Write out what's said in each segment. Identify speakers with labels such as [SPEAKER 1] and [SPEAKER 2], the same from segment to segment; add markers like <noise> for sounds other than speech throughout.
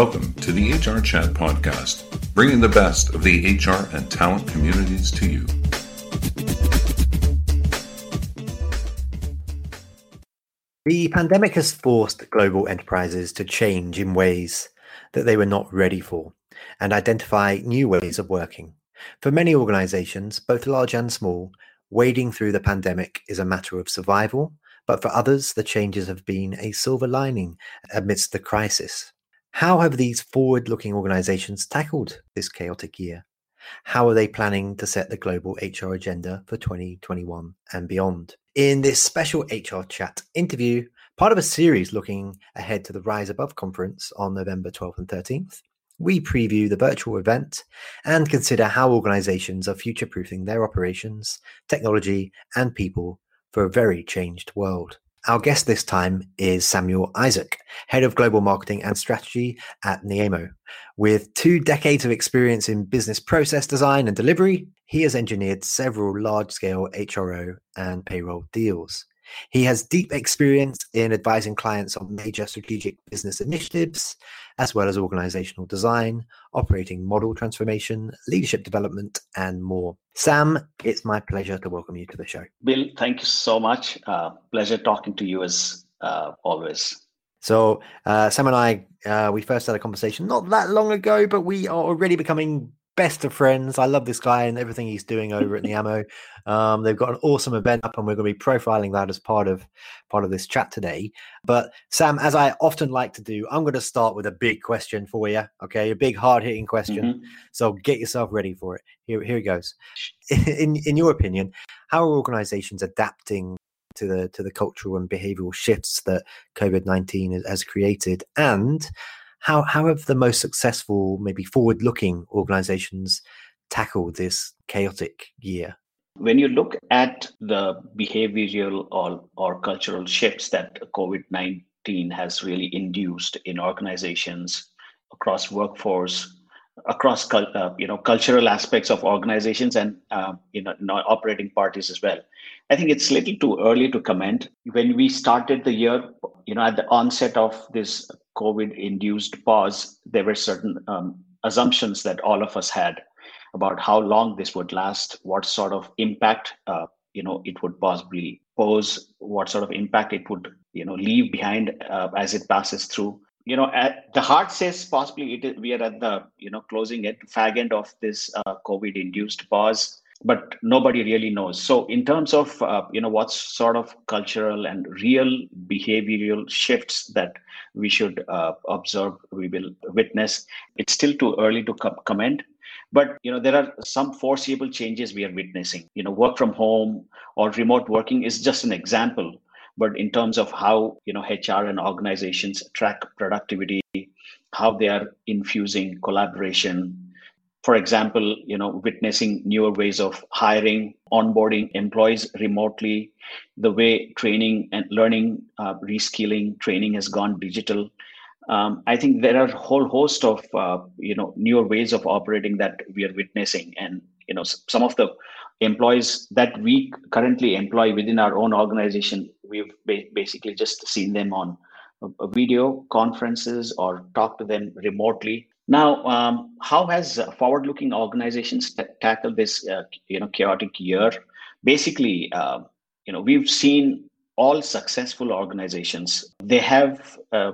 [SPEAKER 1] Welcome to the HR Chat podcast, bringing the best of the HR and talent communities to you.
[SPEAKER 2] The pandemic has forced global enterprises to change in ways that they were not ready for and identify new ways of working. For many organizations, both large and small, wading through the pandemic is a matter of survival, but for others, the changes have been a silver lining amidst the crisis. How have these forward looking organizations tackled this chaotic year? How are they planning to set the global HR agenda for 2021 and beyond? In this special HR chat interview, part of a series looking ahead to the Rise Above conference on November 12th and 13th, we preview the virtual event and consider how organizations are future proofing their operations, technology, and people for a very changed world. Our guest this time is Samuel Isaac, Head of Global Marketing and Strategy at Neeyamo. With two decades of experience in business process design and delivery, he has engineered several large scale HRO and payroll deals. He has deep experience in advising clients on major strategic business initiatives, as well as organizational design, operating model transformation, leadership development, and more. Sam, it's my pleasure to welcome you to the show.
[SPEAKER 3] Bill, thank you so much. Uh, pleasure talking to you as uh, always.
[SPEAKER 2] So, uh, Sam and I, uh, we first had a conversation not that long ago, but we are already becoming best of friends. I love this guy and everything he's doing over at Neeyamo. Um, they've got an awesome event up, and we're going to be profiling that as part of part of this chat today. But Sam, as I often like to do, I'm going to start with a big question for you. Okay, a big hard hitting question. Mm-hmm. So get yourself ready for it. Here, here it goes. <laughs> In in your opinion, how are organizations adapting to the to the cultural and behavioral shifts that COVID nineteen has created, and how how have the most successful, maybe forward looking organizations tackled this chaotic year?
[SPEAKER 3] When you look at the behavioral or, or cultural shifts that COVID 19 has really induced in organizations across workforce, across uh, you know cultural aspects of organizations and uh, you know operating parties as well i think it's little too early to comment when we started the year you know at the onset of this covid induced pause there were certain um, assumptions that all of us had about how long this would last what sort of impact uh, you know it would possibly pose what sort of impact it would you know leave behind uh, as it passes through. You know at the heart says possibly it is, we are at the you know closing it fag end of this uh, covid induced pause but nobody really knows. So in terms of uh, you know what sort of cultural and real behavioral shifts that we should uh, observe we will witness it's still too early to com- comment. But you know there are some foreseeable changes we are witnessing. You know work from home or remote working is just an example. But in terms of how you know hr and organizations track productivity how they are infusing collaboration for example you know witnessing newer ways of hiring onboarding employees remotely the way training and learning uh, reskilling training has gone digital um, i think there are a whole host of uh, you know newer ways of operating that we are witnessing and you know some of the employees that we currently employ within our own organization, we've basically just seen them on video conferences or talk to them remotely. Now, um, how has forward-looking organizations t- tackled this, uh, you know, chaotic year? Basically, uh, you know, we've seen all successful organizations they have uh,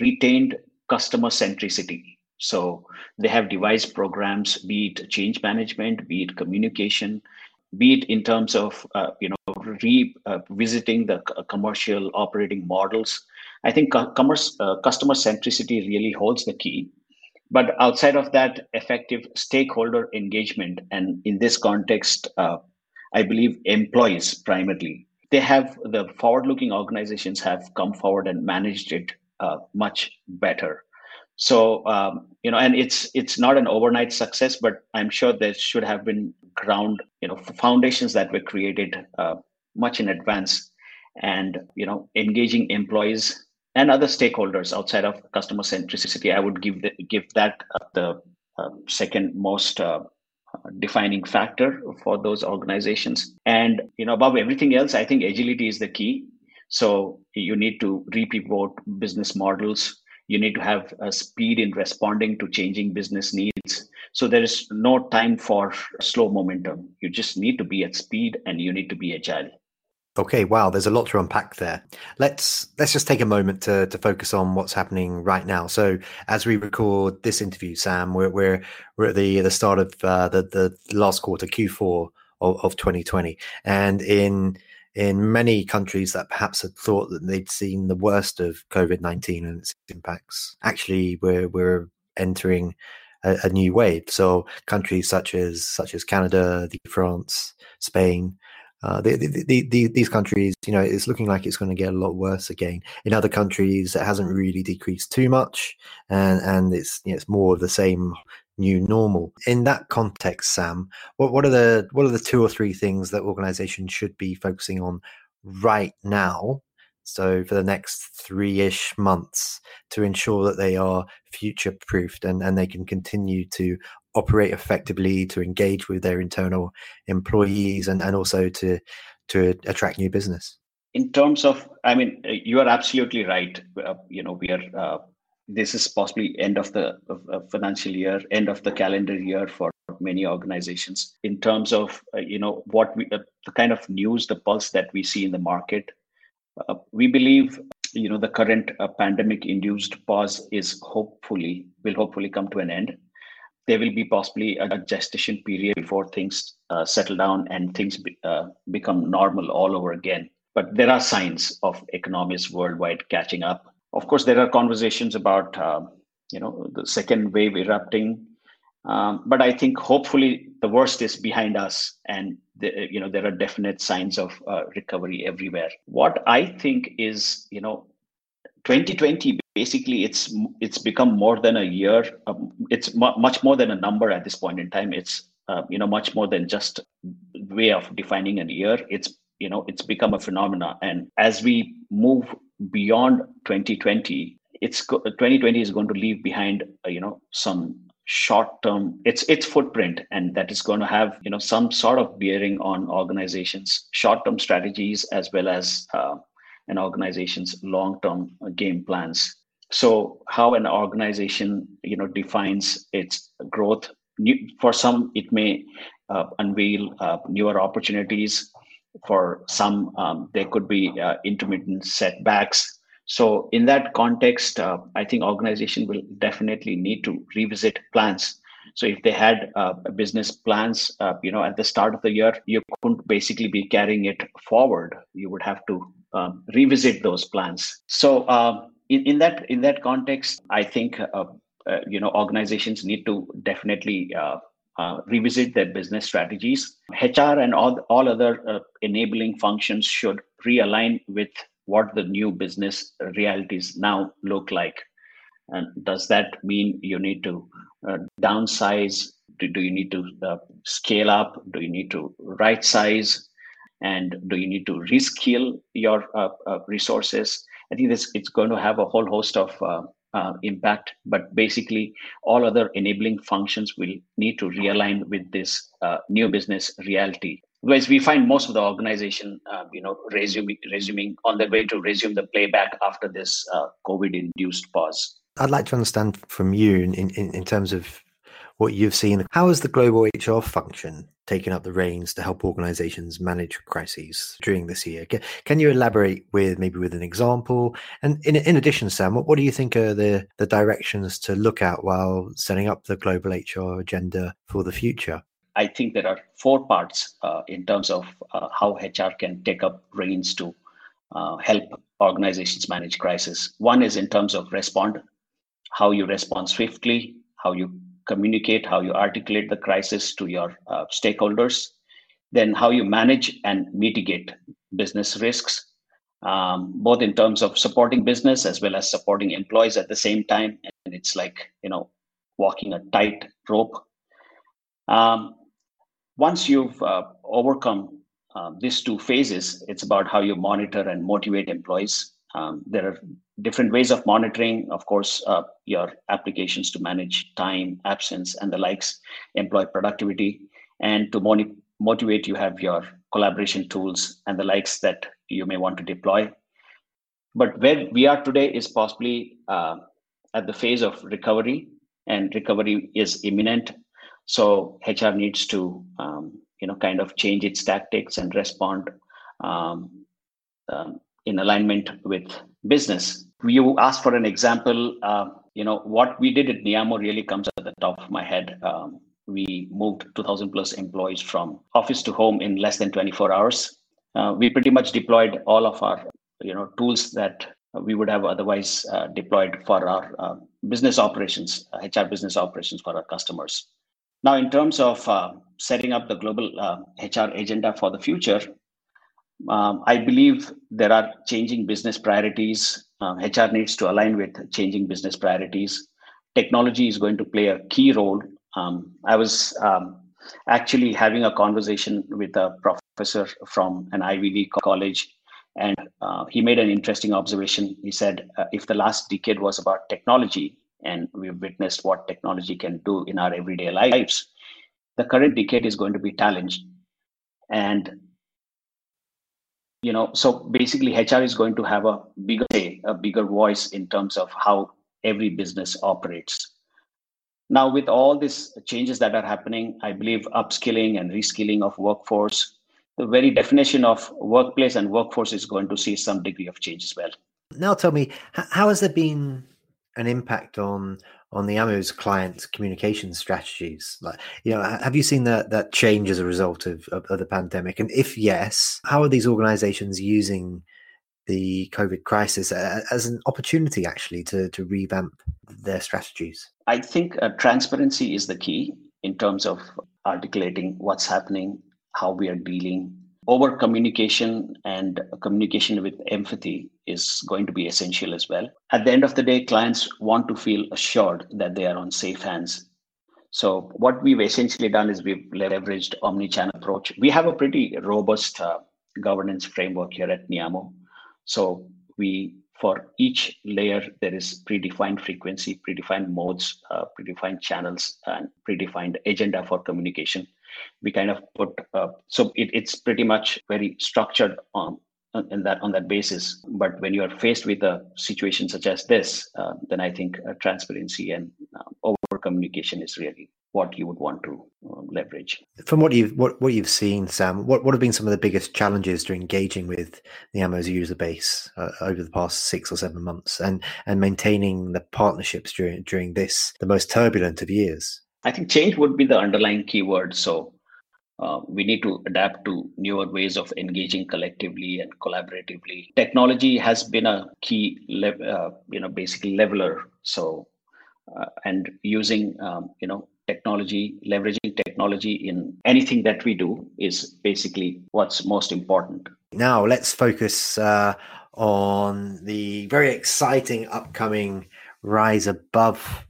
[SPEAKER 3] retained customer centricity so they have devised programs, be it change management, be it communication, be it in terms of uh, you know revisiting uh, the commercial operating models. I think commerce, uh, customer centricity really holds the key. But outside of that, effective stakeholder engagement, and in this context, uh, I believe employees primarily, they have the forward-looking organizations have come forward and managed it uh, much better. So um, you know and it's it's not an overnight success but i'm sure there should have been ground you know foundations that were created uh, much in advance. And you know engaging employees and other stakeholders outside of customer centricity i would give the, give that uh, the uh, second most uh, defining factor for those organizations. And you know above everything else i think agility is the key. So you need to repivot business models. You need to have a speed in responding to changing business needs. So there is no time for slow momentum. You just need to be at speed and you need to be agile
[SPEAKER 2] Okay, wow, there's a lot to unpack there. Let's let's just take a moment to to focus on what's happening right now. So, as we record this interview, Sam, we're we're, we're at the the start of uh, the the last quarter, Q4 of, of 2020, and in in many countries that perhaps had thought that they'd seen the worst of COVID 19 and its impacts, actually, we're we're entering a, a new wave. So, countries such as such as Canada, the France, Spain uh, the, the, the, these countries, you know, it's looking like it's going to get a lot worse again. In other countries, it hasn't really decreased too much, and and it's you know, it's more of the same new normal. In that context, Sam, what what are the what are the two or three things that organizations should be focusing on right now? So for the next three-ish months to ensure that they are future-proofed and, and they can continue to operate effectively, to engage with their internal employees, and, and also to to attract new business.
[SPEAKER 3] In terms of, I mean, uh, you are absolutely right. Uh, you know, we are. Uh, this is possibly end of the of, financial year, end of the calendar year for many organizations. In terms of, uh, you know, what we, uh, the kind of news, the pulse that we see in the market, uh, we believe you know the current uh, pandemic induced pause is hopefully will hopefully come to an end there will be possibly a gestation period before things uh, settle down and things be, uh, become normal all over again. But there are signs of economies worldwide catching up. Of course, there are conversations about uh, you know the second wave erupting, um, but I think hopefully the worst is behind us, and the, you know there are definite signs of uh, recovery everywhere. What I think is you know 2020 basically it's it's become more than a year um, it's mu- much more than a number at this point in time. It's uh, you know much more than just way of defining a year. It's you know it's become a phenomena. And as we move beyond 2020 it's 2020 is going to leave behind uh, you know some short term it's its footprint and that is going to have you know some sort of bearing on organizations short term strategies as well as uh, an organization's long-term uh, game plans. So how an organization you know defines its growth. For some, it may uh, unveil uh, newer opportunities. For some, um, there could be uh, intermittent setbacks. So in that context, uh, I think organization will definitely need to revisit plans so if they had uh, business plans, uh, you know, at the start of the year, you couldn't basically be carrying it forward. You would have to um, revisit those plans. So uh, in, in that in that context, I think uh, uh, you know organizations need to definitely. Uh, revisit their business strategies. HR and all, all other enabling functions should realign with what the new business realities now look like. And does that mean you need to uh, downsize? Do, do, you need to uh, scale up? Do you need to right size? And do you need to reskill your uh, uh resources? I think this it's going to have a whole host of uh, uh, impact, but basically all other enabling functions will need to realign with this new business reality. Whereas we find most of the organization, uh, you know, resuming, resuming on their way to resume the playback after this uh, COVID-induced pause.
[SPEAKER 2] I'd like to understand from you in, in, in terms of what you've seen. How has the global HR function taken up the reins to help organizations manage crises during this year? Can, can you elaborate with maybe with an example? And in, in addition, Sam, what, what do you think are the, the directions to look at while setting up the global HR agenda for the future?
[SPEAKER 3] I think there are four parts uh, in terms of uh, how HR can take up reins to uh, help organizations manage crisis. One is in terms of respond how you respond swiftly, how you communicate, how you articulate the crisis to your uh, stakeholders, then how you manage and mitigate business risks, um, both in terms of supporting business as well as supporting employees at the same time. And it's like, you know, walking a tight rope. Um, once you've uh, overcome uh, these two phases, it's about how you monitor and motivate employees. Um, there are different ways of monitoring, of course, uh, your applications to manage time, absence, and the likes, employee productivity, and to motivate, you have your collaboration tools and the likes that you may want to deploy. But where we are today is possibly uh, at the phase of recovery, and recovery is imminent. So HR needs to, um, you know, kind of change its tactics and respond um, um, in alignment with business. You asked for an example. Uh, you know, what we did at Neeyamo really comes at the top of my head. Um, we moved 2,000 plus employees from office to home in less than 24 hours. Uh, we pretty much deployed all of our, you know, tools that we would have otherwise uh, deployed for our uh, business operations, HR business operations for our customers. Now, in terms of uh, setting up the global HR uh, agenda for the future, um, I believe there are changing business priorities. HR needs to align with changing business priorities. Technology is going to play a key role. Um, I was um, actually having a conversation with a professor from an Ivy League college and uh, he made an interesting observation. He said, uh, if the last decade was about technology, and we've witnessed what technology can do in our everyday lives, the current decade is going to be challenged. And you know, so basically, HR is going to have a bigger say, a bigger voice in terms of how every business operates. Now, with all these changes that are happening, I believe upskilling and reskilling of workforce the very definition of workplace and workforce is going to see some degree of change as well.
[SPEAKER 2] Now, tell me, how has there been an impact on on Neeyamo's clients' communication strategies? Like, you know, have you seen that that change as a result of, of, of the pandemic? And if yes, how are these organizations using the COVID crisis as an opportunity actually to to revamp their strategies?
[SPEAKER 3] I think uh, transparency is the key in terms of articulating what's happening how we are dealing. Over communication and communication with empathy is going to be essential as well. At the end of the day, clients want to feel assured that they are on safe hands. So what we've essentially done is we've leveraged omni-channel approach. We have a pretty robust uh, governance framework here at Neeyamo. So we for each layer there is predefined frequency, predefined modes, uh, predefined channels, and predefined agenda for communication we kind of put uh, so it, it's pretty much very structured on in that on that basis. But when you are faced with a situation such as this uh, then i think uh, transparency and uh, over communication is really what you would want to um, leverage.
[SPEAKER 2] From what you've what, what you've seen sam what, what have been some of the biggest challenges to engaging with Neeyamo's user base uh, over the past six or seven months and and maintaining the partnerships during during this the most turbulent of years
[SPEAKER 3] I think change would be the underlying keyword. So uh, we need to adapt to newer ways of engaging collectively and collaboratively. Technology has been a key, le- uh, you know, basically leveler. So uh, and using, um, you know, technology, leveraging technology in anything that we do is basically what's most important.
[SPEAKER 2] Now let's focus uh, on the very exciting upcoming Rise Above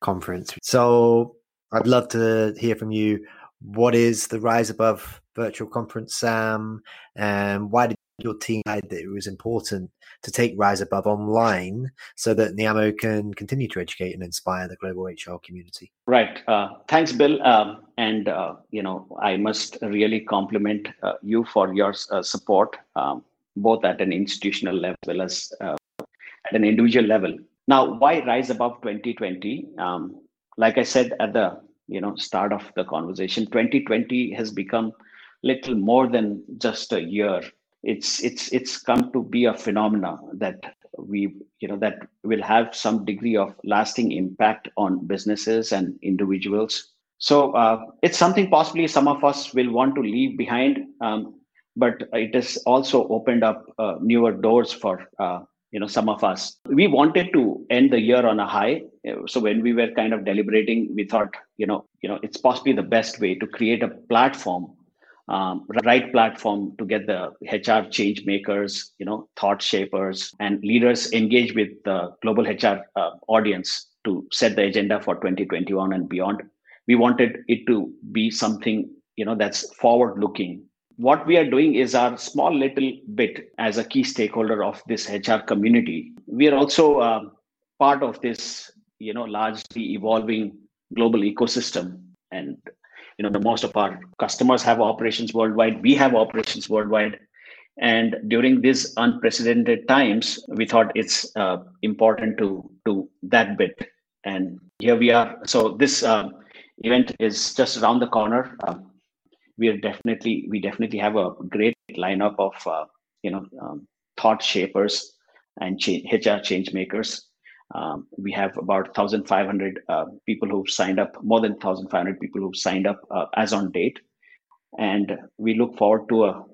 [SPEAKER 2] conference. So I'd love to hear from you. What is the Rise Above virtual conference, Sam? And why did your team decide that it was important to take Rise Above online so that Neeyamo can continue to educate and inspire the global HR community?
[SPEAKER 3] Right. Uh, thanks, Bill. Um, and, uh, you know, I must really compliment uh, you for your uh, support, um, both at an institutional level as well as uh, at an individual level. Now, why Rise Above 2020? Um, like I said at the you know start of the conversation, 2020 has become little more than just a year. It's it's it's come to be a phenomena that we you know that will have some degree of lasting impact on businesses and individuals. So uh, it's something possibly some of us will want to leave behind, um, but it has also opened up uh, newer doors for uh, you know some of us we wanted to end the year on a high so when we were kind of deliberating we thought you know you know it's possibly the best way to create a platform um, right platform to get the hr change makers you know thought shapers and leaders engage with the global hr uh, audience to set the agenda for 2021 and beyond we wanted it to be something you know that's forward looking what we are doing is our small little bit as a key stakeholder of this HR community. We are also uh, part of this, you know, largely evolving global ecosystem. And you know, the most of our customers have operations worldwide. We have operations worldwide, And during these unprecedented times, we thought it's uh, important to do that bit. And here we are. So this uh, event is just around the corner. Uh, we are definitely we definitely have a great lineup of uh, you know um, thought shapers and HR change makers. Um, we have about 1,500 uh, people who've signed up, more than 1,500 people who've signed up uh, as on date, and we look forward to a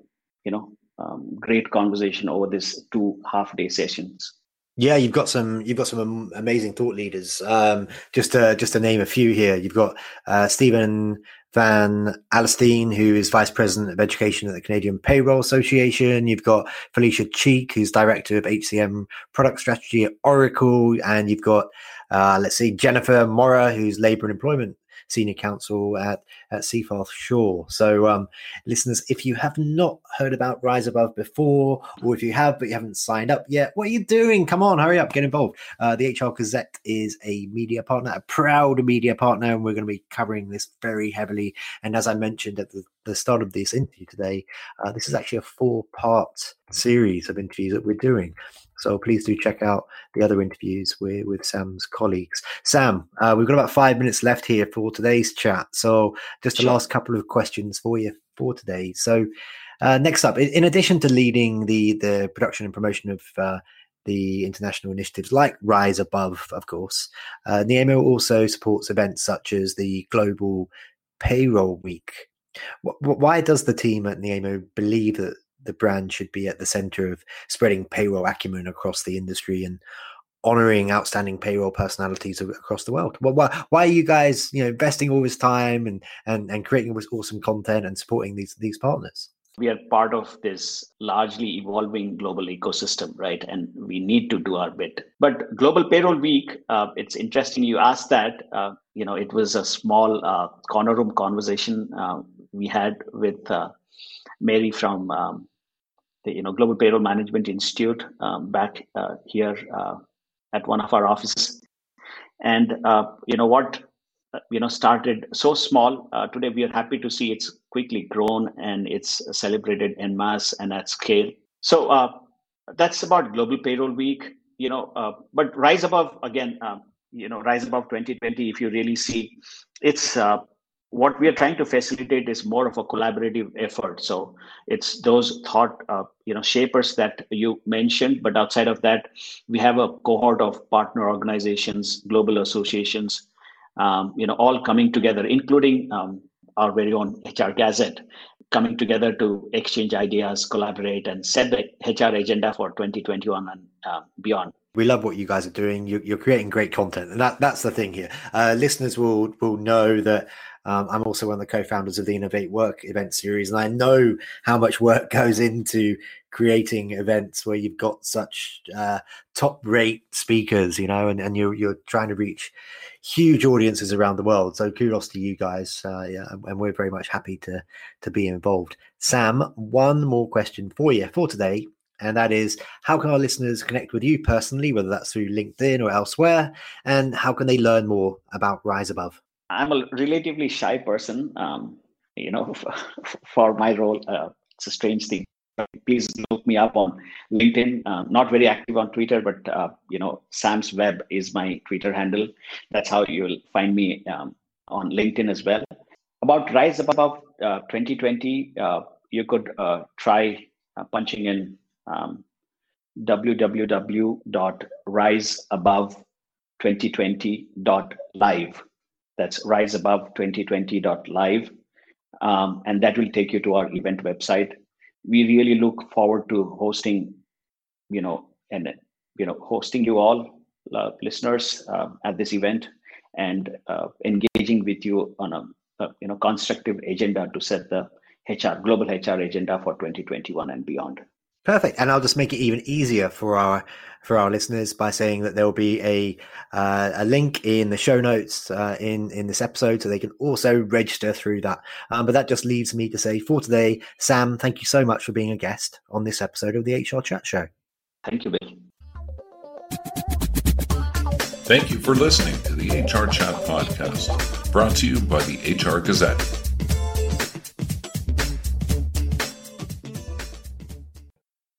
[SPEAKER 3] you know um, great conversation over this two half day sessions.
[SPEAKER 2] Yeah, you've got some. You've got some amazing thought leaders. Um, just to just to name a few here, you've got uh, Stephen Van Alstyne, who is Vice President of Education at the Canadian Payroll Association. You've got Felicia Cheek, who's Director of HCM Product Strategy at Oracle, and you've got uh, let's see, Jennifer Mora, who's Labour and Employment senior counsel at, at Seyfarth Shaw. So, um, listeners, if you have not heard about Rise Above before, or if you have but you haven't signed up yet, what are you doing? Come on, hurry up, get involved. Uh, the HR Gazette is a media partner, a proud media partner, and we're going to be covering this very heavily. And as I mentioned at the, the start of this interview today, uh, this is actually a four part series of interviews that we're doing. So please do check out the other interviews with, with Sam's colleagues. Sam, uh, we've got about five minutes left here for today's chat. So just the last couple of questions for you for today. So uh, next up, in addition to leading the the production and promotion of uh, the international initiatives like Rise Above, of course, uh, Neeyamo also supports events such as the Global Payroll Week. Why does the team at Neeyamo believe that the brand should be at the center of spreading payroll acumen across the industry and honoring outstanding payroll personalities across the world. Well, why, why are you guys, you know, investing all this time and and and creating all this awesome content and supporting these these partners?
[SPEAKER 3] We are part of this largely evolving global ecosystem, right? And we need to do our bit. But Global Payroll Week, uh, it's interesting you asked that. Uh, you know, it was a small uh, corner room conversation uh, we had with uh, Mary from um, the you know Global Payroll Management Institute um, back uh, here uh, at one of our offices, and uh, you know what uh, you know started so small. Uh, today we are happy to see it's quickly grown and it's celebrated en masse and at scale. So that's about Global Payroll Week. You know, but Rise Above again. Um, you know, Rise Above 2020. If you really see, it's what we are trying to facilitate is more of a collaborative effort so it's those thought uh, you know shapers that you mentioned but outside of that we have a cohort of partner organizations global associations um, you know all coming together including um, our very own hr gazette coming together to exchange ideas collaborate and set the hr agenda for 2021 and uh, beyond
[SPEAKER 2] we love what you guys are doing. You're, creating great content, and that that's the thing here. Uh, listeners will will know that um, I'm also one of the co-founders of the Innovate Work event series, and I know how much work goes into creating events where you've got such uh, top-rate speakers, you know, and, and you're you're trying to reach huge audiences around the world. So kudos to you guys, uh, yeah, and we're very much happy to to be involved. Sam, one more question for you for today. And that is, how can our listeners connect with you personally, whether that's through LinkedIn or elsewhere? And how can they learn more about Rise Above?
[SPEAKER 3] I'm a relatively shy person. Um, you know, <laughs> for my role, uh, it's a strange thing. Please look me up on LinkedIn. Uh, not very active on Twitter, but uh, you know, Sam's Web is my Twitter handle. That's how you'll find me um, on LinkedIn as well. About Rise Above 2020, uh, uh, you could uh, try punching in um, www.riseabove2020.live that's riseabove2020.live. Um, and that will take you to our event website. We really look forward to hosting, you know, and you know, hosting you all uh, listeners uh, at this event and uh, engaging with you on a, a, you know constructive agenda to set the HR global HR agenda for 2021 and beyond.
[SPEAKER 2] Perfect. And I'll just make it even easier for our for our listeners by saying that there will be a uh, a link in the show notes uh, in in this episode, so they can also register through that. Um, but that just leaves me to say for today, Sam, thank you so much for being a guest on this episode of the HR Chat Show.
[SPEAKER 3] Thank you, Bill.
[SPEAKER 1] Thank you for listening to the HR Chat podcast, brought to you by the HR Gazette.